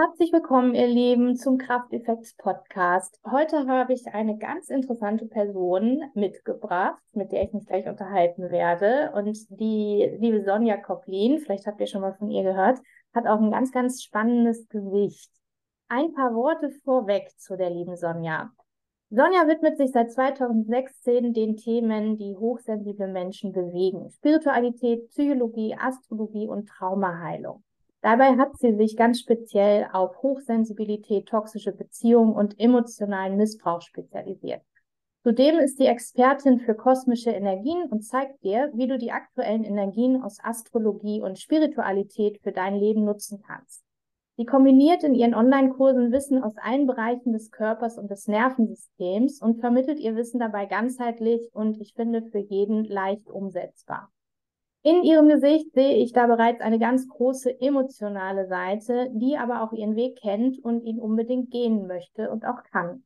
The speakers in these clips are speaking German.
Herzlich willkommen, ihr Lieben, zum Krafteffekts Podcast. Heute habe ich eine ganz interessante Person mitgebracht, mit der ich mich gleich unterhalten werde. Und die liebe Sonja Koplin, vielleicht habt ihr schon mal von ihr gehört, hat auch ein ganz, ganz spannendes Gesicht. Ein paar Worte vorweg zu der lieben Sonja. Sonja widmet sich seit 2016 den Themen, die hochsensible Menschen bewegen. Spiritualität, Psychologie, Astrologie und Traumaheilung. Dabei hat sie sich ganz speziell auf Hochsensibilität, toxische Beziehungen und emotionalen Missbrauch spezialisiert. Zudem ist die Expertin für kosmische Energien und zeigt dir, wie du die aktuellen Energien aus Astrologie und Spiritualität für dein Leben nutzen kannst. Sie kombiniert in ihren Online-Kursen Wissen aus allen Bereichen des Körpers und des Nervensystems und vermittelt ihr Wissen dabei ganzheitlich und ich finde für jeden leicht umsetzbar. In ihrem Gesicht sehe ich da bereits eine ganz große emotionale Seite, die aber auch ihren Weg kennt und ihn unbedingt gehen möchte und auch kann.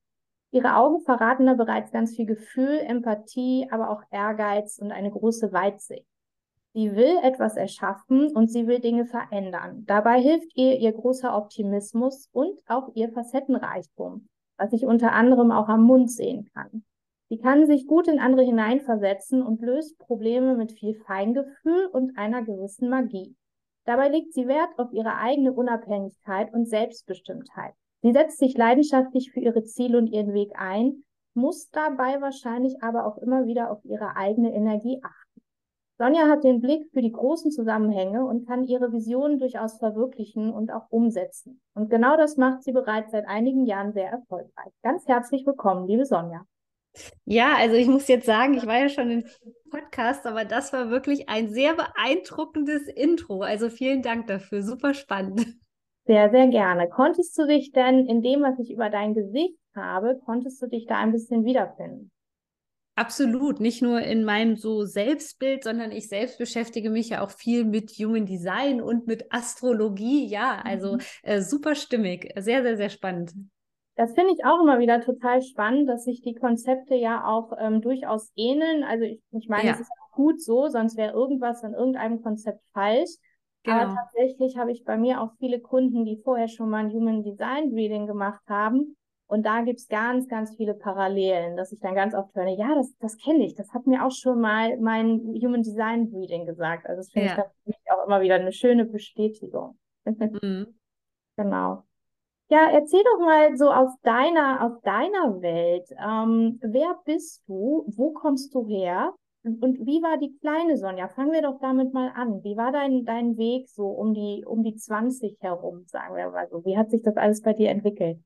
Ihre Augen verraten da bereits ganz viel Gefühl, Empathie, aber auch Ehrgeiz und eine große Weitsicht. Sie will etwas erschaffen und sie will Dinge verändern. Dabei hilft ihr ihr großer Optimismus und auch ihr Facettenreichtum, was ich unter anderem auch am Mund sehen kann. Sie kann sich gut in andere hineinversetzen und löst Probleme mit viel Feingefühl und einer gewissen Magie. Dabei legt sie Wert auf ihre eigene Unabhängigkeit und Selbstbestimmtheit. Sie setzt sich leidenschaftlich für ihre Ziele und ihren Weg ein, muss dabei wahrscheinlich aber auch immer wieder auf ihre eigene Energie achten. Sonja hat den Blick für die großen Zusammenhänge und kann ihre Visionen durchaus verwirklichen und auch umsetzen. Und genau das macht sie bereits seit einigen Jahren sehr erfolgreich. Ganz herzlich willkommen, liebe Sonja. Ja, also ich muss jetzt sagen, ich war ja schon im Podcast, aber das war wirklich ein sehr beeindruckendes Intro. Also vielen Dank dafür, super spannend. Sehr, sehr gerne. Konntest du dich denn in dem, was ich über dein Gesicht habe, konntest du dich da ein bisschen wiederfinden? Absolut, nicht nur in meinem so Selbstbild, sondern ich selbst beschäftige mich ja auch viel mit Human Design und mit Astrologie. Ja, also mhm. äh, super stimmig, sehr, sehr, sehr spannend. Das finde ich auch immer wieder total spannend, dass sich die Konzepte ja auch ähm, durchaus ähneln. Also ich, ich meine, ja. es ist auch gut so, sonst wäre irgendwas an irgendeinem Konzept falsch. Genau. Aber tatsächlich habe ich bei mir auch viele Kunden, die vorher schon mal ein Human Design Reading gemacht haben. Und da gibt's ganz, ganz viele Parallelen, dass ich dann ganz oft höre, ja, das, das kenne ich, das hat mir auch schon mal mein Human Design Reading gesagt. Also das finde ja. ich auch immer wieder eine schöne Bestätigung. mhm. Genau. Ja, erzähl doch mal so aus deiner, aus deiner Welt. Ähm, wer bist du? Wo kommst du her? Und, wie war die kleine Sonja? Fangen wir doch damit mal an. Wie war dein, dein Weg so um die, um die 20 herum, sagen wir mal so? Wie hat sich das alles bei dir entwickelt?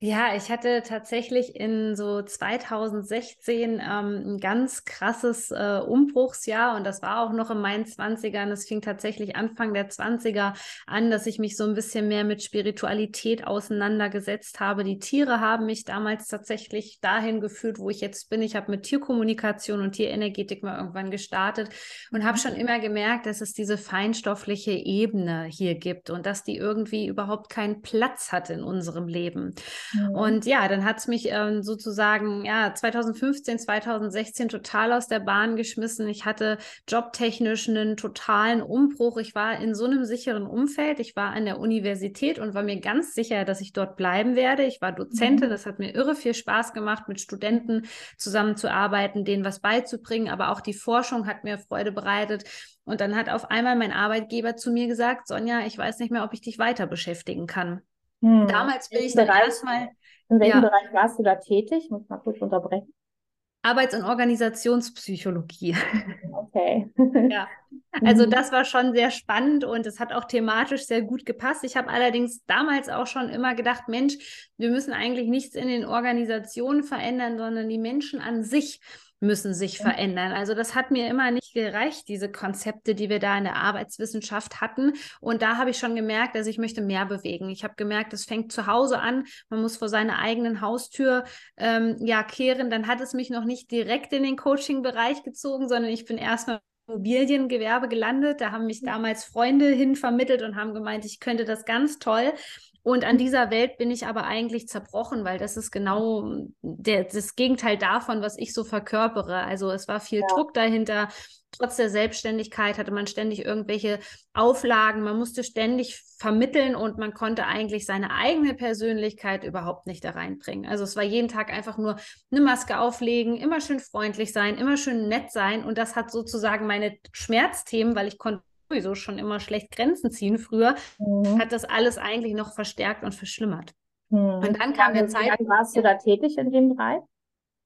Ja, ich hatte tatsächlich in so 2016 ähm, ein ganz krasses äh, Umbruchsjahr und das war auch noch in meinen 20ern. Es fing tatsächlich Anfang der 20er an, dass ich mich so ein bisschen mehr mit Spiritualität auseinandergesetzt habe. Die Tiere haben mich damals tatsächlich dahin geführt, wo ich jetzt bin. Ich habe mit Tierkommunikation und Tierenergetik mal irgendwann gestartet und habe schon mhm. immer gemerkt, dass es diese feinstoffliche Ebene hier gibt und dass die irgendwie überhaupt keinen Platz hat in unserem Leben. Mhm. Und ja, dann hat es mich ähm, sozusagen ja 2015, 2016 total aus der Bahn geschmissen. Ich hatte jobtechnisch einen totalen Umbruch. Ich war in so einem sicheren Umfeld. Ich war an der Universität und war mir ganz sicher, dass ich dort bleiben werde. Ich war Dozentin. Mhm. Das hat mir irre viel Spaß gemacht, mit Studenten zusammenzuarbeiten, denen was beizubringen. Aber auch die Forschung hat mir Freude bereitet. Und dann hat auf einmal mein Arbeitgeber zu mir gesagt, Sonja, ich weiß nicht mehr, ob ich dich weiter beschäftigen kann. Hm. Damals bin ich dann erstmal. In welchem ja, Bereich warst du da tätig? Ich muss mal kurz unterbrechen. Arbeits- und Organisationspsychologie. Okay. ja. Also mhm. das war schon sehr spannend und es hat auch thematisch sehr gut gepasst. Ich habe allerdings damals auch schon immer gedacht, Mensch, wir müssen eigentlich nichts in den Organisationen verändern, sondern die Menschen an sich müssen sich verändern. Also das hat mir immer nicht gereicht, diese Konzepte, die wir da in der Arbeitswissenschaft hatten. Und da habe ich schon gemerkt, dass ich möchte mehr bewegen. Ich habe gemerkt, es fängt zu Hause an. Man muss vor seiner eigenen Haustür ähm, ja kehren. Dann hat es mich noch nicht direkt in den Coaching-Bereich gezogen, sondern ich bin erstmal Immobiliengewerbe gelandet. Da haben mich damals Freunde hin vermittelt und haben gemeint, ich könnte das ganz toll. Und an dieser Welt bin ich aber eigentlich zerbrochen, weil das ist genau der, das Gegenteil davon, was ich so verkörpere. Also es war viel ja. Druck dahinter. Trotz der Selbstständigkeit hatte man ständig irgendwelche Auflagen, man musste ständig vermitteln und man konnte eigentlich seine eigene Persönlichkeit überhaupt nicht da reinbringen. Also es war jeden Tag einfach nur eine Maske auflegen, immer schön freundlich sein, immer schön nett sein und das hat sozusagen meine Schmerzthemen, weil ich konnte sowieso schon immer schlecht Grenzen ziehen früher, mhm. hat das alles eigentlich noch verstärkt und verschlimmert. Mhm. Und dann kam der Zeit. Warst du da tätig in dem Bereich?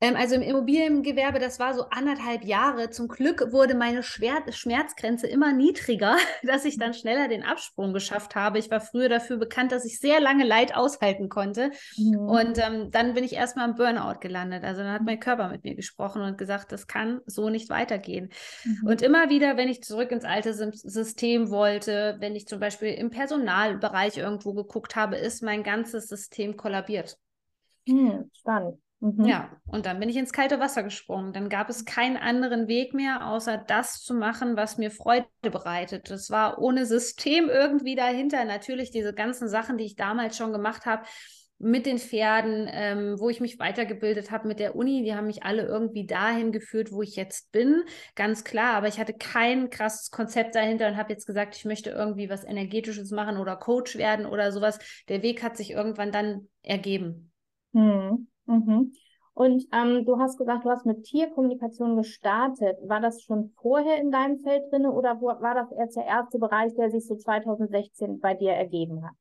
Ähm, also im Immobiliengewerbe, das war so anderthalb Jahre. Zum Glück wurde meine Schmerzgrenze immer niedriger, dass ich dann schneller den Absprung geschafft habe. Ich war früher dafür bekannt, dass ich sehr lange Leid aushalten konnte. Mhm. Und ähm, dann bin ich erstmal im Burnout gelandet. Also dann hat mein Körper mit mir gesprochen und gesagt, das kann so nicht weitergehen. Mhm. Und immer wieder, wenn ich zurück ins alte System wollte, wenn ich zum Beispiel im Personalbereich irgendwo geguckt habe, ist mein ganzes System kollabiert. Mhm, spannend. Mhm. Ja, und dann bin ich ins kalte Wasser gesprungen. Dann gab es keinen anderen Weg mehr, außer das zu machen, was mir Freude bereitet. Das war ohne System irgendwie dahinter. Natürlich diese ganzen Sachen, die ich damals schon gemacht habe, mit den Pferden, ähm, wo ich mich weitergebildet habe mit der Uni, die haben mich alle irgendwie dahin geführt, wo ich jetzt bin, ganz klar. Aber ich hatte kein krasses Konzept dahinter und habe jetzt gesagt, ich möchte irgendwie was Energetisches machen oder Coach werden oder sowas. Der Weg hat sich irgendwann dann ergeben. Hm. Mhm. Und ähm, du hast gesagt, du hast mit Tierkommunikation gestartet. War das schon vorher in deinem Feld drin oder war das erst der erste Bereich, der sich so 2016 bei dir ergeben hat?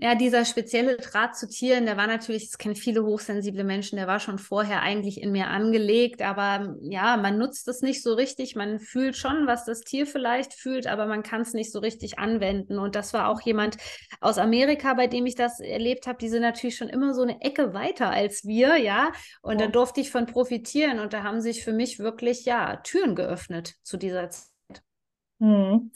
Ja, dieser spezielle Draht zu Tieren, der war natürlich, das kennen viele hochsensible Menschen, der war schon vorher eigentlich in mir angelegt, aber ja, man nutzt es nicht so richtig. Man fühlt schon, was das Tier vielleicht fühlt, aber man kann es nicht so richtig anwenden. Und das war auch jemand aus Amerika, bei dem ich das erlebt habe. Die sind natürlich schon immer so eine Ecke weiter als wir, ja. Und ja. da durfte ich von profitieren und da haben sich für mich wirklich, ja, Türen geöffnet zu dieser Zeit. Hm.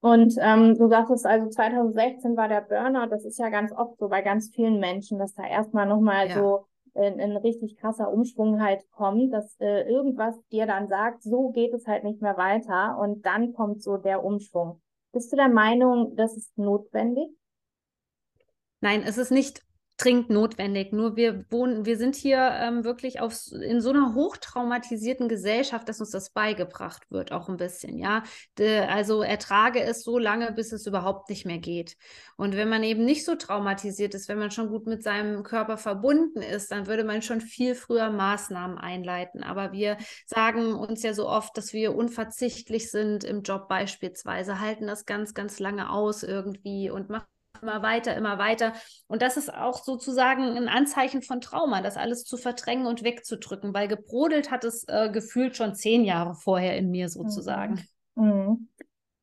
Und ähm, du sagtest also 2016 war der Burnout, das ist ja ganz oft so bei ganz vielen Menschen, dass da erstmal nochmal ja. so ein, ein richtig krasser Umschwung halt kommt, dass äh, irgendwas dir dann sagt, so geht es halt nicht mehr weiter und dann kommt so der Umschwung. Bist du der Meinung, das ist notwendig? Nein, es ist nicht dringend notwendig. Nur wir wohnen, wir sind hier ähm, wirklich auf, in so einer hochtraumatisierten Gesellschaft, dass uns das beigebracht wird, auch ein bisschen, ja. De, also ertrage es so lange, bis es überhaupt nicht mehr geht. Und wenn man eben nicht so traumatisiert ist, wenn man schon gut mit seinem Körper verbunden ist, dann würde man schon viel früher Maßnahmen einleiten. Aber wir sagen uns ja so oft, dass wir unverzichtlich sind im Job beispielsweise, halten das ganz, ganz lange aus irgendwie und machen immer weiter, immer weiter. Und das ist auch sozusagen ein Anzeichen von Trauma, das alles zu verdrängen und wegzudrücken, weil gebrodelt hat es äh, gefühlt schon zehn Jahre vorher in mir sozusagen. Mhm.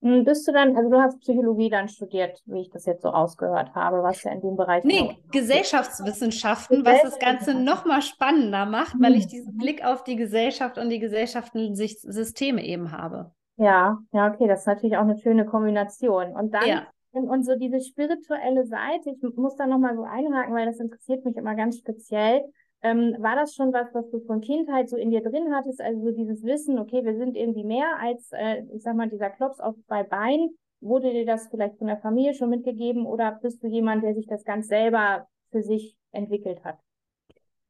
Mhm. Bist du dann, also du hast Psychologie dann studiert, wie ich das jetzt so ausgehört habe, was ja in dem Bereich. Nee, Gesellschaftswissenschaften, was das Ganze nochmal spannender macht, weil ich diesen mhm. Blick auf die Gesellschaft und die Gesellschaftssysteme eben habe. Ja, ja, okay, das ist natürlich auch eine schöne Kombination. Und dann ja. Und so diese spirituelle Seite, ich muss da nochmal so einhaken, weil das interessiert mich immer ganz speziell. Ähm, war das schon was, was du von Kindheit so in dir drin hattest? Also so dieses Wissen, okay, wir sind irgendwie mehr als, äh, ich sag mal, dieser Klops auf zwei Beinen. Wurde dir das vielleicht von der Familie schon mitgegeben oder bist du jemand, der sich das ganz selber für sich entwickelt hat?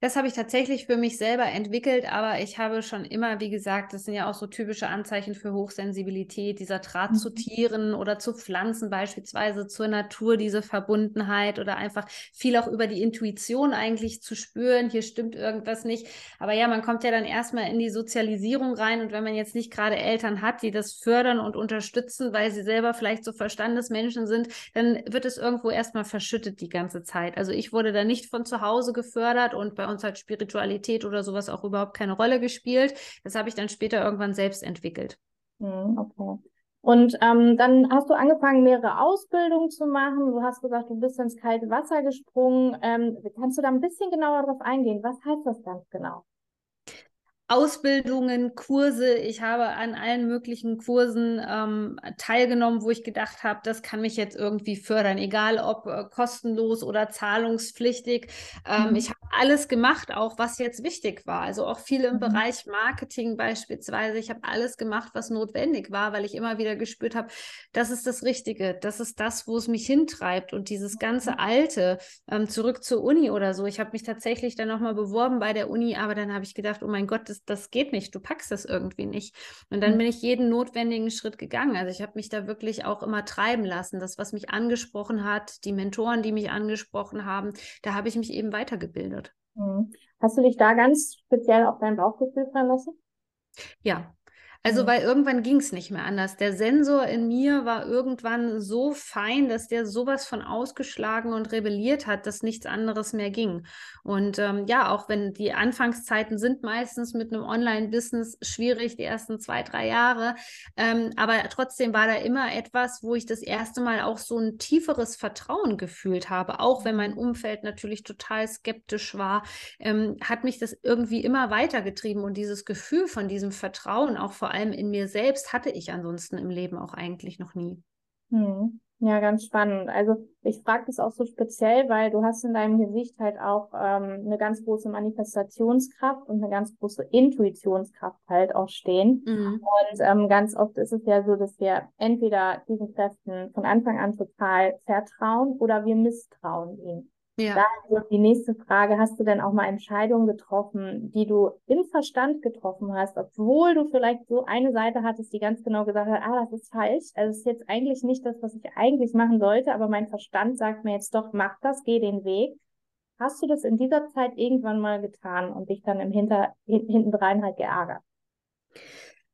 Das habe ich tatsächlich für mich selber entwickelt, aber ich habe schon immer, wie gesagt, das sind ja auch so typische Anzeichen für Hochsensibilität, dieser Draht mhm. zu Tieren oder zu Pflanzen beispielsweise, zur Natur, diese Verbundenheit oder einfach viel auch über die Intuition eigentlich zu spüren, hier stimmt irgendwas nicht. Aber ja, man kommt ja dann erstmal in die Sozialisierung rein und wenn man jetzt nicht gerade Eltern hat, die das fördern und unterstützen, weil sie selber vielleicht so Verstandesmenschen sind, dann wird es irgendwo erstmal verschüttet die ganze Zeit. Also ich wurde da nicht von zu Hause gefördert und bei uns hat Spiritualität oder sowas auch überhaupt keine Rolle gespielt. Das habe ich dann später irgendwann selbst entwickelt. Hm, okay. Und ähm, dann hast du angefangen, mehrere Ausbildungen zu machen. Du hast gesagt, du bist ins kalte Wasser gesprungen. Ähm, kannst du da ein bisschen genauer drauf eingehen? Was heißt das ganz genau? Ausbildungen, Kurse. Ich habe an allen möglichen Kursen ähm, teilgenommen, wo ich gedacht habe, das kann mich jetzt irgendwie fördern, egal ob äh, kostenlos oder zahlungspflichtig. Ähm, mhm. Ich habe alles gemacht, auch was jetzt wichtig war. Also auch viel im mhm. Bereich Marketing beispielsweise. Ich habe alles gemacht, was notwendig war, weil ich immer wieder gespürt habe, das ist das Richtige, das ist das, wo es mich hintreibt. Und dieses ganze mhm. Alte, ähm, zurück zur Uni oder so. Ich habe mich tatsächlich dann nochmal beworben bei der Uni, aber dann habe ich gedacht, oh mein Gott, das, das geht nicht, du packst das irgendwie nicht. Und dann mhm. bin ich jeden notwendigen Schritt gegangen. Also ich habe mich da wirklich auch immer treiben lassen. Das, was mich angesprochen hat, die Mentoren, die mich angesprochen haben, da habe ich mich eben weitergebildet. Mhm. Hast du dich da ganz speziell auf dein Bauchgefühl verlassen? Ja, also, mhm. weil irgendwann ging es nicht mehr anders. Der Sensor in mir war irgendwann so fein, dass der sowas von ausgeschlagen und rebelliert hat, dass nichts anderes mehr ging. Und ähm, ja, auch wenn die Anfangszeiten sind meistens mit einem Online-Business schwierig, die ersten zwei, drei Jahre. Ähm, aber trotzdem war da immer etwas, wo ich das erste Mal auch so ein tieferes Vertrauen gefühlt habe. Auch wenn mein. Umfeld natürlich total skeptisch war, ähm, hat mich das irgendwie immer weitergetrieben. Und dieses Gefühl von diesem Vertrauen, auch vor allem in mir selbst hatte ich ansonsten im Leben auch eigentlich noch nie. Hm. Ja, ganz spannend. Also ich frage das auch so speziell, weil du hast in deinem Gesicht halt auch ähm, eine ganz große Manifestationskraft und eine ganz große Intuitionskraft halt auch stehen. Mhm. Und ähm, ganz oft ist es ja so, dass wir entweder diesen Kräften von Anfang an total vertrauen oder wir misstrauen ihnen. Ja. Da also die nächste Frage, hast du denn auch mal Entscheidungen getroffen, die du im Verstand getroffen hast, obwohl du vielleicht so eine Seite hattest, die ganz genau gesagt hat, ah, das ist falsch, also es ist jetzt eigentlich nicht das, was ich eigentlich machen sollte, aber mein Verstand sagt mir jetzt doch, mach das, geh den Weg. Hast du das in dieser Zeit irgendwann mal getan und dich dann im Hinter, hintendrein halt geärgert?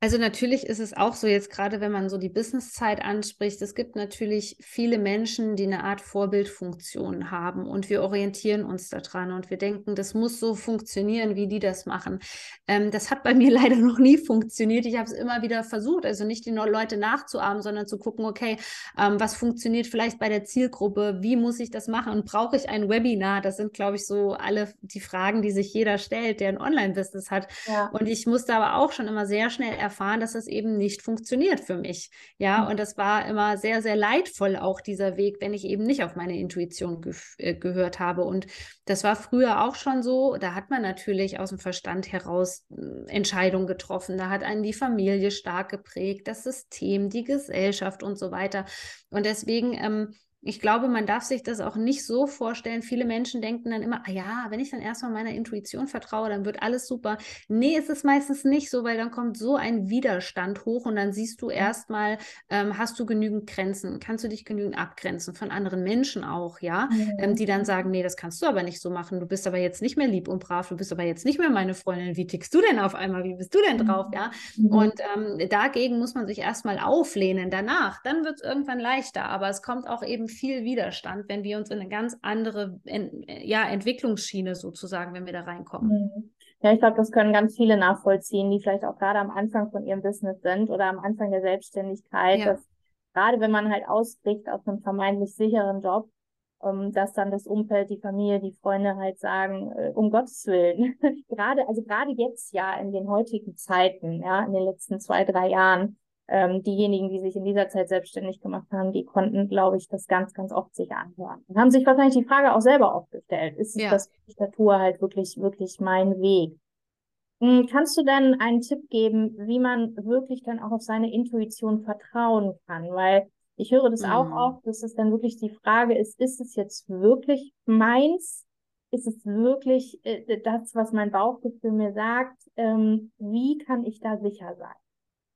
Also natürlich ist es auch so, jetzt gerade wenn man so die Businesszeit anspricht, es gibt natürlich viele Menschen, die eine Art Vorbildfunktion haben und wir orientieren uns daran und wir denken, das muss so funktionieren, wie die das machen. Ähm, das hat bei mir leider noch nie funktioniert. Ich habe es immer wieder versucht, also nicht die Leute nachzuahmen, sondern zu gucken, okay, ähm, was funktioniert vielleicht bei der Zielgruppe, wie muss ich das machen und brauche ich ein Webinar? Das sind, glaube ich, so alle die Fragen, die sich jeder stellt, der ein Online-Business hat. Ja. Und ich musste aber auch schon immer sehr schnell erfahren, dass es eben nicht funktioniert für mich. Ja, mhm. und das war immer sehr, sehr leidvoll auch dieser Weg, wenn ich eben nicht auf meine Intuition ge äh, gehört habe. Und das war früher auch schon so. Da hat man natürlich aus dem Verstand heraus äh, Entscheidungen getroffen. Da hat einen die Familie stark geprägt, das System, die Gesellschaft und so weiter. Und deswegen ähm, ich glaube, man darf sich das auch nicht so vorstellen. Viele Menschen denken dann immer, ah ja, wenn ich dann erstmal meiner Intuition vertraue, dann wird alles super. Nee, es ist meistens nicht so, weil dann kommt so ein Widerstand hoch und dann siehst du mhm. erstmal, ähm, hast du genügend Grenzen, kannst du dich genügend abgrenzen von anderen Menschen auch, ja, mhm. ähm, die dann sagen, nee, das kannst du aber nicht so machen. Du bist aber jetzt nicht mehr lieb und brav, du bist aber jetzt nicht mehr meine Freundin. Wie tickst du denn auf einmal? Wie bist du denn drauf, ja? Mhm. Und ähm, dagegen muss man sich erstmal auflehnen. Danach, dann wird es irgendwann leichter, aber es kommt auch eben viel Widerstand, wenn wir uns in eine ganz andere ja, Entwicklungsschiene sozusagen, wenn wir da reinkommen. Mhm. Ja, ich glaube, das können ganz viele nachvollziehen, die vielleicht auch gerade am Anfang von ihrem Business sind oder am Anfang der Selbstständigkeit, ja. dass gerade wenn man halt ausbricht aus einem vermeintlich sicheren Job, um, ähm, dass dann das Umfeld, die Familie, die Freunde halt sagen, äh, um Gottes Willen. gerade, also gerade jetzt ja in den heutigen Zeiten, ja, in den letzten zwei, drei Jahren, ähm, diejenigen, die sich in dieser Zeit selbstständig gemacht haben, die konnten, glaube ich, das ganz, ganz oft sich anhören. Und haben sich wahrscheinlich die Frage auch selber aufgestellt. Ist ja. das Diktatur halt wirklich, wirklich mein Weg? Hm, kannst du denn einen Tipp geben, wie man wirklich dann auch auf seine Intuition vertrauen kann? Weil ich höre das mhm. auch oft, dass es dann wirklich die Frage ist, ist es jetzt wirklich meins? Ist es wirklich äh, das, was mein Bauchgefühl mir sagt? Ähm, wie kann ich da sicher sein?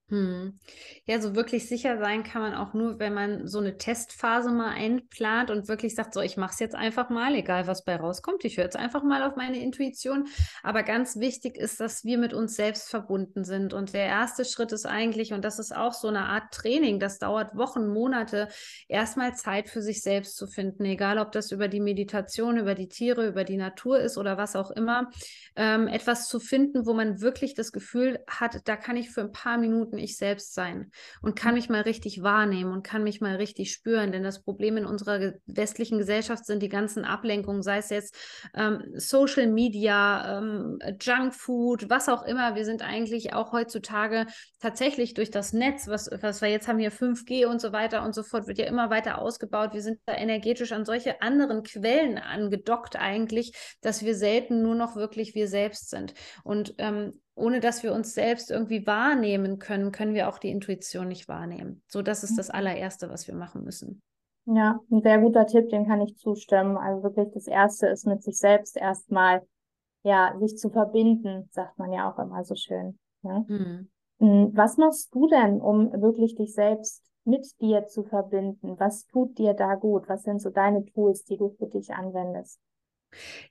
Hm. Ja, so wirklich sicher sein kann man auch nur, wenn man so eine Testphase mal einplant und wirklich sagt, so, ich mache es jetzt einfach mal, egal was bei rauskommt. Ich höre jetzt einfach mal auf meine Intuition. Aber ganz wichtig ist, dass wir mit uns selbst verbunden sind. Und der erste Schritt ist eigentlich, und das ist auch so eine Art Training, das dauert Wochen, Monate, erstmal Zeit für sich selbst zu finden, egal ob das über die Meditation, über die Tiere, über die Natur ist oder was auch immer, ähm, etwas zu finden, wo man wirklich das Gefühl hat, da kann ich für ein paar Minuten Punkten ich selbst sein und kann mich mal richtig wahrnehmen und kann mich mal richtig spüren. Denn das Problem in unserer westlichen Gesellschaft sind die ganzen Ablenkungen, sei es jetzt ähm, Social Media, ähm, Junkfood, was auch immer. Wir sind eigentlich auch heutzutage tatsächlich durch das Netz, was, was wir jetzt haben hier 5G und so weiter und so fort, wird ja immer weiter ausgebaut. Wir sind da energetisch an solche anderen Quellen angedockt eigentlich, dass wir selten nur noch wirklich wir selbst sind. Und ähm, ohne dass wir uns selbst irgendwie wahrnehmen können, können wir auch die Intuition nicht wahrnehmen. So, das ist das mhm. allererste, was wir machen müssen. Ja, ein sehr guter Tipp, den kann ich zustimmen. Also wirklich das erste ist mit sich selbst erstmal, ja, sich zu verbinden, sagt man ja auch immer so schön. Ne? Mhm. Was machst du denn, um wirklich dich selbst mit dir zu verbinden? Was tut dir da gut? Was sind so deine Tools, die du für dich anwendest?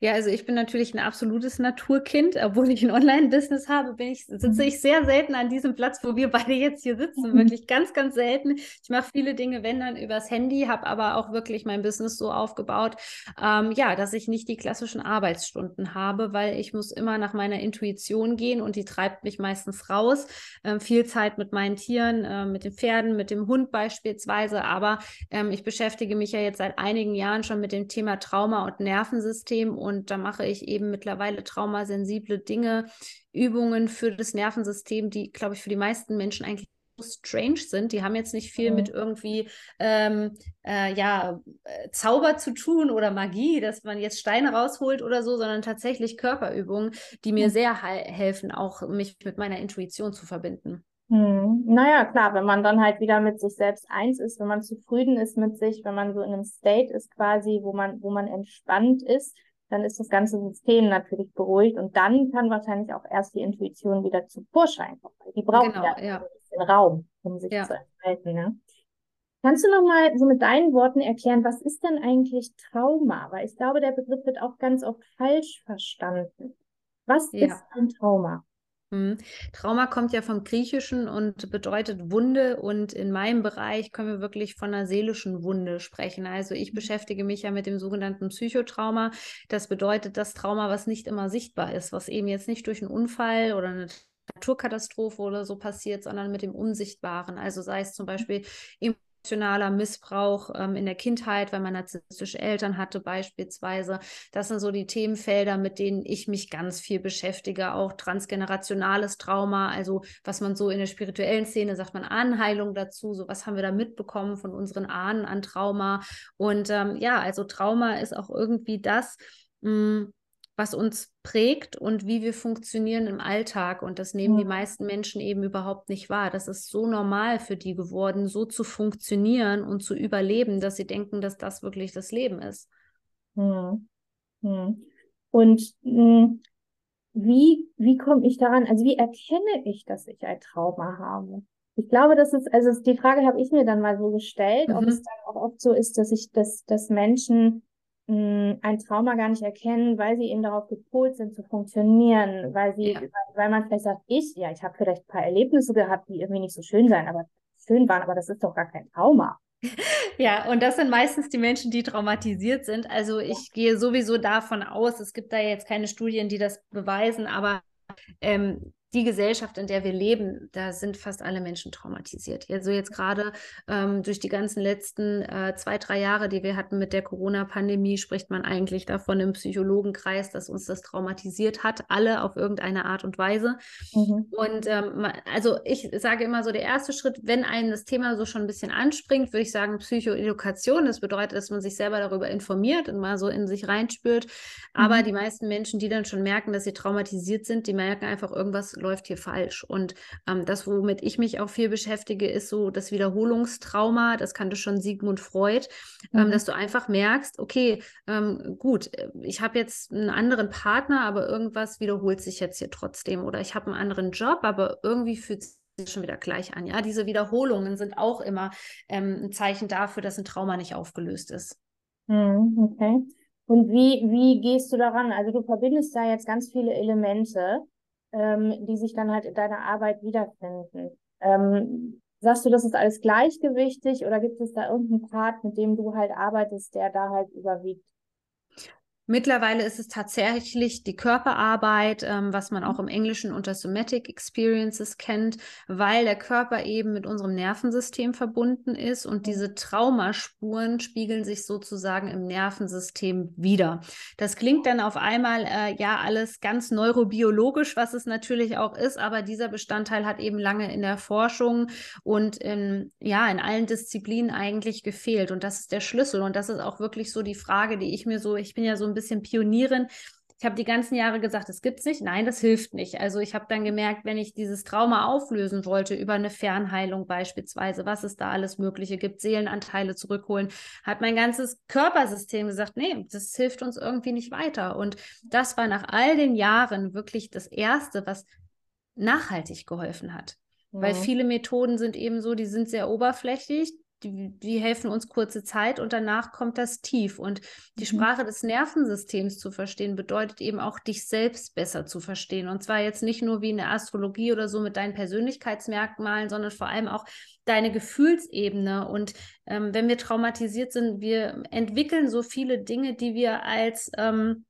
Ja, also ich bin natürlich ein absolutes Naturkind. Obwohl ich ein Online-Business habe, bin ich, sitze mhm. ich sehr selten an diesem Platz, wo wir beide jetzt hier sitzen. Mhm. Wirklich ganz, ganz selten. Ich mache viele Dinge, wenn dann übers Handy, habe aber auch wirklich mein Business so aufgebaut, ähm, ja, dass ich nicht die klassischen Arbeitsstunden habe, weil ich muss immer nach meiner Intuition gehen und die treibt mich meistens raus. Ähm, viel Zeit mit meinen Tieren, äh, mit den Pferden, mit dem Hund beispielsweise. Aber ähm, ich beschäftige mich ja jetzt seit einigen Jahren schon mit dem Thema Trauma und Nervensystem Nervensystem und da mache ich eben mittlerweile traumasensible Dinge, Übungen für das Nervensystem, die, glaube ich, für die meisten Menschen eigentlich strange sind. Die haben jetzt nicht viel mhm. mit irgendwie ähm, äh, ja, äh, Zauber zu tun oder Magie, dass man jetzt Steine rausholt oder so, sondern tatsächlich Körperübungen, die mir mhm. sehr helfen, auch mich mit meiner Intuition zu verbinden. Hm. Naja, klar, wenn man dann halt wieder mit sich selbst eins ist, wenn man zufrieden ist mit sich, wenn man so in einem State ist quasi, wo man, wo man entspannt ist, dann ist das ganze System natürlich beruhigt und dann kann wahrscheinlich auch erst die Intuition wieder zu Vorschein kommen. Die braucht genau, ja, ja. ein bisschen Raum, um sich ja. zu entfalten. Ne? Kannst du noch mal so mit deinen Worten erklären, was ist denn eigentlich Trauma? Weil ich glaube, der Begriff wird auch ganz oft falsch verstanden. Was ist ein Trauma? Mhm. Trauma kommt ja vom Griechischen und bedeutet Wunde und in meinem Bereich können wir wirklich von einer seelischen Wunde sprechen. Also ich mhm. beschäftige mich ja mit dem sogenannten Psychotrauma. Das bedeutet das Trauma, was nicht immer sichtbar ist, was eben jetzt nicht durch einen Unfall oder eine Naturkatastrophe oder so passiert, sondern mit dem Unsichtbaren. Also sei es zum Beispiel emotionaler Missbrauch ähm, in der Kindheit, weil man narzisstische Eltern hatte beispielsweise. Das sind so die Themenfelder, mit denen ich mich ganz viel beschäftige. Auch transgenerationales Trauma, also was man so in der spirituellen Szene sagt man Anheilung dazu. So was haben wir da mitbekommen von unseren Ahnen an Trauma. Und ähm, ja, also Trauma ist auch irgendwie das, mh, hm, was uns prägt und wie wir funktionieren im Alltag. Und das nehmen ja. die meisten Menschen eben überhaupt nicht wahr. Das ist so normal für die geworden, so zu funktionieren und zu überleben, dass sie denken, dass das wirklich das Leben ist. Ja. Ja. Und mh, hm, wie, wie komme ich daran, also wie erkenne ich, dass ich ein Trauma habe? Ich glaube, das ist, also die Frage habe ich mir dann mal so gestellt, mhm. ob es dann auch oft so ist, dass ich, dass, dass Menschen ein Trauma gar nicht erkennen, weil sie eben darauf gepolt sind zu funktionieren, weil sie, ja. weil man vielleicht sagt, ich, ja, ich habe vielleicht ein paar Erlebnisse gehabt, die irgendwie nicht so schön sein, aber schön waren, aber das ist doch gar kein Trauma. Ja, und das sind meistens die Menschen, die traumatisiert sind. Also ich ja. gehe sowieso davon aus, es gibt da jetzt keine Studien, die das beweisen, aber ähm, die Gesellschaft, in der wir leben, da sind fast alle Menschen traumatisiert. Also jetzt gerade ähm, durch die ganzen letzten äh, zwei, drei Jahre, die wir hatten mit der Corona-Pandemie, spricht man eigentlich davon im Psychologenkreis, dass uns das traumatisiert hat, alle auf irgendeine Art und Weise. Mhm. Und ähm, also ich sage immer so, der erste Schritt, wenn einen das Thema so schon ein bisschen anspringt, würde ich sagen Psychoedukation. Das bedeutet, dass man sich selber darüber informiert und mal so in sich reinspürt. Aber mhm. die meisten Menschen, die dann schon merken, dass sie traumatisiert sind, die merken einfach irgendwas läuft hier falsch. Und ähm, das, womit ich mich auch viel beschäftige, ist so das Wiederholungstrauma. Das kannte schon Sigmund Freud, ähm, mhm. ähm, dass du einfach merkst, okay, ähm, gut, äh, ich habe jetzt einen anderen Partner, aber irgendwas wiederholt sich jetzt hier trotzdem. Oder ich habe einen anderen Job, aber irgendwie fühlt sich schon wieder gleich an. Ja, diese Wiederholungen sind auch immer ähm, ein Zeichen dafür, dass ein Trauma nicht aufgelöst ist. Mhm, okay. Und wie, wie gehst du daran? Also du verbindest da jetzt ganz viele Elemente ähm, die sich dann halt in deiner Arbeit wiederfinden. Ähm, sagst du, das ist alles gleichgewichtig oder gibt es da irgendeinen Part, mit dem du halt arbeitest, der da halt überwiegt? Mittlerweile ist es tatsächlich die Körperarbeit, ähm, was man auch im Englischen unter Somatic Experiences kennt, weil der Körper eben mit unserem Nervensystem verbunden ist und diese Traumaspuren spiegeln sich sozusagen im Nervensystem wieder. Das klingt dann auf einmal äh, ja alles ganz neurobiologisch, was es natürlich auch ist, aber dieser Bestandteil hat eben lange in der Forschung und in, ja in allen Disziplinen eigentlich gefehlt. Und das ist der Schlüssel. Und das ist auch wirklich so die Frage, die ich mir so, ich bin ja so ein bisschen Pionierin. Ich habe die ganzen Jahre gesagt, das gibt es nicht. Nein, das hilft nicht. Also ich habe dann gemerkt, wenn ich dieses Trauma auflösen wollte über eine Fernheilung beispielsweise, was es da alles Mögliche gibt, Seelenanteile zurückholen, hat mein ganzes Körpersystem gesagt, nee, das hilft uns irgendwie nicht weiter. Und das war nach all den Jahren wirklich das Erste, was nachhaltig geholfen hat. Ja. Weil viele Methoden sind eben so, die sind sehr oberflächlich, die, die helfen uns kurze Zeit und danach kommt das tief. Und die mhm. Sprache des Nervensystems zu verstehen, bedeutet eben auch, dich selbst besser zu verstehen. Und zwar jetzt nicht nur wie in der Astrologie oder so mit deinen Persönlichkeitsmerkmalen, sondern vor allem auch deine Gefühlsebene. Und ähm, wenn wir traumatisiert sind, wir entwickeln so viele Dinge, die wir als ähm,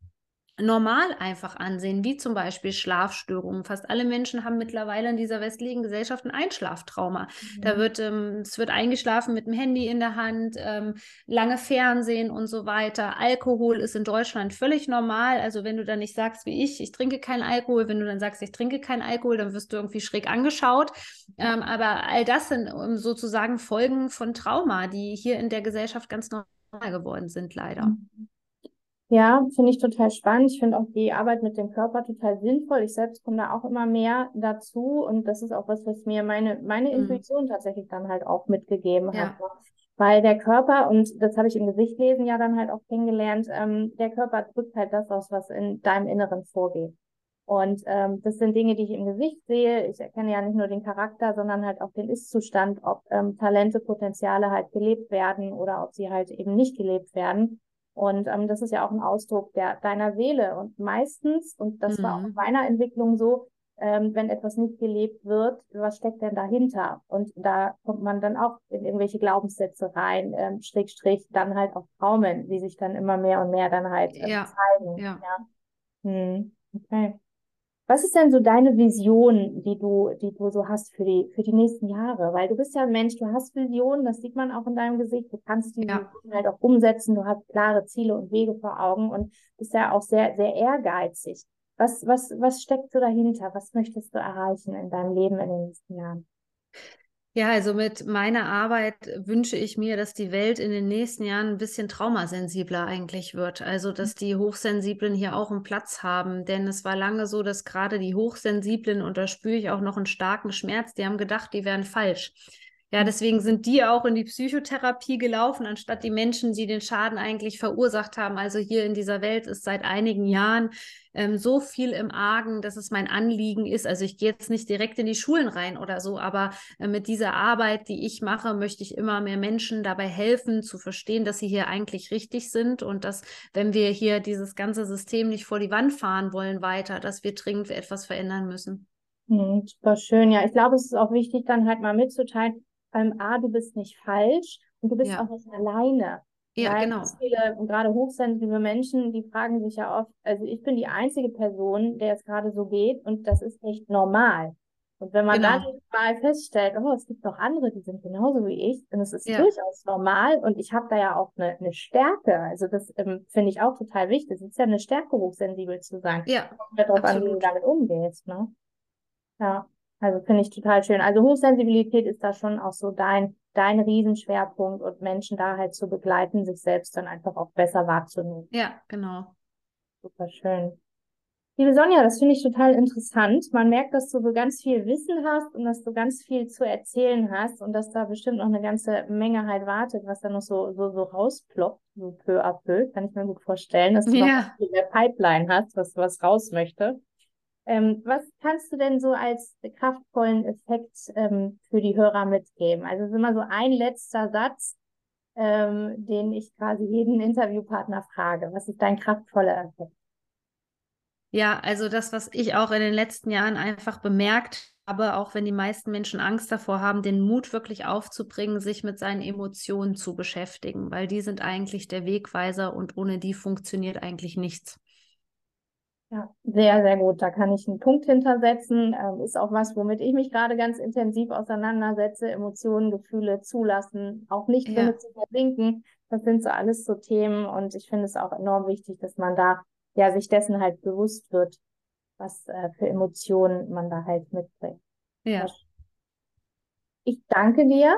normal einfach ansehen, wie zum Beispiel Schlafstörungen. Fast alle Menschen haben mittlerweile in dieser westlichen Gesellschaft ein Einschlaftrauma. Mhm. Da wird ähm, es wird eingeschlafen mit dem Handy in der Hand, ähm, lange Fernsehen und so weiter. Alkohol ist in Deutschland völlig normal. Also wenn du dann nicht sagst wie ich, ich trinke keinen Alkohol, wenn du dann sagst, ich trinke keinen Alkohol, dann wirst du irgendwie schräg angeschaut. Ähm, aber all das sind ähm, sozusagen Folgen von Trauma, die hier in der Gesellschaft ganz normal geworden sind, leider. Mhm. Ja, finde ich total spannend. Ich finde auch die Arbeit mit dem Körper total sinnvoll. Ich selbst komme da auch immer mehr dazu und das ist auch was, was mir meine, meine mhm. Intuition tatsächlich dann halt auch mitgegeben ja. hat. Weil der Körper, und das habe ich im Gesichtlesen ja dann halt auch kennengelernt, ähm, der Körper drückt halt das aus, was in deinem Inneren vorgeht. Und ähm, das sind Dinge, die ich im Gesicht sehe. Ich erkenne ja nicht nur den Charakter, sondern halt auch den Ist-Zustand, ob ähm, Talente, Potenziale halt gelebt werden oder ob sie halt eben nicht gelebt werden. Und ähm, das ist ja auch ein Ausdruck der, deiner Seele. Und meistens, und das mhm. war auch in mhm. meiner Entwicklung so, ähm, wenn etwas nicht gelebt wird, was steckt denn dahinter? Und da kommt man dann auch in irgendwelche Glaubenssätze rein, ähm, Strich, Strich, dann halt auch Traumen, die sich dann immer mehr und mehr dann halt äh, ja. zeigen. Ja. ja. Hm. Okay. Was ist denn so deine Vision, die du, die du so hast für die, für die nächsten Jahre? Weil du bist ja ein Mensch, du hast Visionen, das sieht man auch in deinem Gesicht. Du kannst die ja. halt auch umsetzen, du hast klare Ziele und Wege vor Augen und bist ja auch sehr, sehr ehrgeizig. Was, was, was steckt so dahinter? Was möchtest du erreichen in deinem Leben in den nächsten Jahren? Ja, also mit meiner Arbeit wünsche ich mir, dass die Welt in den nächsten Jahren ein bisschen traumasensibler eigentlich wird. Also, dass die Hochsensiblen hier auch einen Platz haben. Denn es war lange so, dass gerade die Hochsensiblen, und da spüre ich auch noch einen starken Schmerz, die haben gedacht, die wären falsch. Ja, deswegen sind die auch in die Psychotherapie gelaufen, anstatt die Menschen, die den Schaden eigentlich verursacht haben. Also hier in dieser Welt ist seit einigen Jahren ähm, so viel im Argen, dass es mein Anliegen ist. Also ich gehe jetzt nicht direkt in die Schulen rein oder so, aber äh, mit dieser Arbeit, die ich mache, möchte ich immer mehr Menschen dabei helfen, zu verstehen, dass sie hier eigentlich richtig sind und dass, wenn wir hier dieses ganze System nicht vor die Wand fahren wollen weiter, dass wir dringend etwas verändern müssen. Hm, super schön. Ja, ich glaube, es ist auch wichtig, dann halt mal mitzuteilen, ähm, A, du bist nicht falsch und du bist ja. auch nicht alleine. Ja, Weil genau. Viele, gerade hochsensitive Menschen, die fragen sich ja oft, also ich bin die einzige Person, der es gerade so geht und das ist nicht normal. Und wenn man genau. dann mal feststellt, oh, es gibt noch andere, die sind genauso wie ich, und es ist ja. durchaus normal und ich habe da ja auch eine, eine Stärke. Also das ähm, finde ich auch total wichtig. Es ist ja eine Stärke, hochsensibel zu sein. Ja darauf an, wie du damit umgehst. Ne? Ja. Also finde ich total schön. Also Hochsensibilität ist da schon auch so dein, dein Riesenschwerpunkt und Menschen da halt zu begleiten, sich selbst dann einfach auch besser wahrzunehmen. Ja, genau. Super schön. Liebe Sonja, das finde ich total interessant. Man merkt, dass du so ganz viel Wissen hast und dass du ganz viel zu erzählen hast und dass da bestimmt noch eine ganze Menge halt wartet, was da noch so, so, so rausploppt, so peu à peu. Kann ich mir gut vorstellen, dass du ja. noch viel in der Pipeline hast, was, was raus möchte. Ähm, was kannst du denn so als kraftvollen Effekt ähm, für die Hörer mitgeben? Also es ist immer so ein letzter Satz, ähm, den ich quasi jeden Interviewpartner frage. Was ist dein kraftvoller Effekt? Ja, also das, was ich auch in den letzten Jahren einfach bemerkt Aber auch wenn die meisten Menschen Angst davor haben, den Mut wirklich aufzubringen, sich mit seinen Emotionen zu beschäftigen, weil die sind eigentlich der Wegweiser und ohne die funktioniert eigentlich nichts. Ja, sehr, sehr gut. Da kann ich einen Punkt hintersetzen. Ähm, ist auch was, womit ich mich gerade ganz intensiv auseinandersetze. Emotionen, Gefühle zulassen, auch nicht ja. damit zu versinken. Das sind so alles so Themen und ich finde es auch enorm wichtig, dass man da ja sich dessen halt bewusst wird, was äh, für Emotionen man da halt mitbringt. Ja. Ich danke dir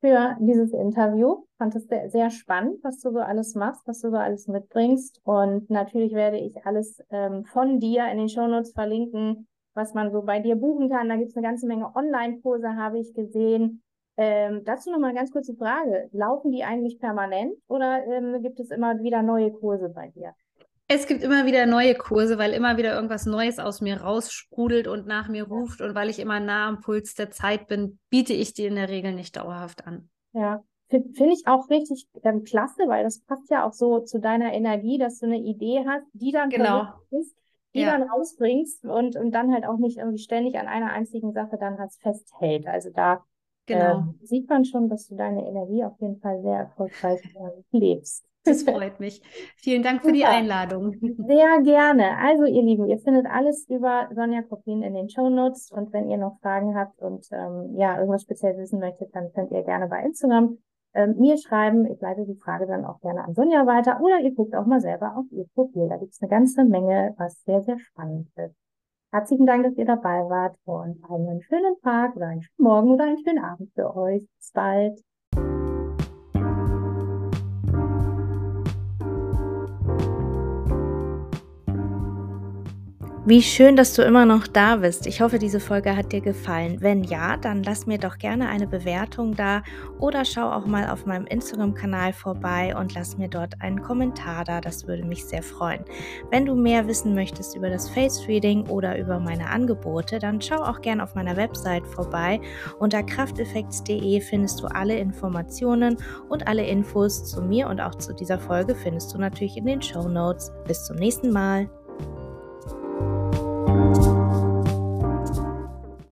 für dieses Interview. Fand es sehr, sehr spannend, was du so alles machst, was du so alles mitbringst. Und natürlich werde ich alles ähm, von dir in den Shownotes verlinken, was man so bei dir buchen kann. Da gibt es eine ganze Menge Online-Kurse, habe ich gesehen. Ähm, dazu noch mal eine ganz kurze Frage. Laufen die eigentlich permanent oder ähm, gibt es immer wieder neue Kurse bei dir? Es gibt immer wieder neue Kurse, weil immer wieder irgendwas Neues aus mir raussprudelt und nach mir ruft. Und weil ich immer nah am Puls der Zeit bin, biete ich die in der Regel nicht dauerhaft an. Ja, finde ich auch richtig ähm, klasse, weil das passt ja auch so zu deiner Energie, dass du eine Idee hast, die dann genau. ist, die ja. dann rausbringst und, und dann halt auch nicht irgendwie ständig an einer einzigen Sache dann halt festhält. Also da genau. äh, sieht man schon, dass du deine Energie auf jeden Fall sehr erfolgreich äh, lebst. Das freut mich. Vielen Dank für Super. die Einladung. Sehr gerne. Also, ihr Lieben, ihr findet alles über Sonja Kopien in den Show Notes. Und wenn ihr noch Fragen habt und ähm, ja, irgendwas speziell wissen möchtet, dann könnt ihr gerne bei Instagram ähm, mir schreiben. Ich leite die Frage dann auch gerne an Sonja weiter. Oder ihr guckt auch mal selber auf ihr Profil. Da gibt es eine ganze Menge, was sehr, sehr spannend ist. Herzlichen Dank, dass ihr dabei wart und einen schönen Tag oder einen schönen Morgen oder einen schönen Abend für euch. Bis bald. Wie schön, dass du immer noch da bist. Ich hoffe, diese Folge hat dir gefallen. Wenn ja, dann lass mir doch gerne eine Bewertung da oder schau auch mal auf meinem Instagram-Kanal vorbei und lass mir dort einen Kommentar da. Das würde mich sehr freuen. Wenn du mehr wissen möchtest über das Face Reading oder über meine Angebote, dann schau auch gerne auf meiner Website vorbei. Unter krafteffekts.de findest du alle Informationen und alle Infos zu mir und auch zu dieser Folge findest du natürlich in den Show Notes. Bis zum nächsten Mal.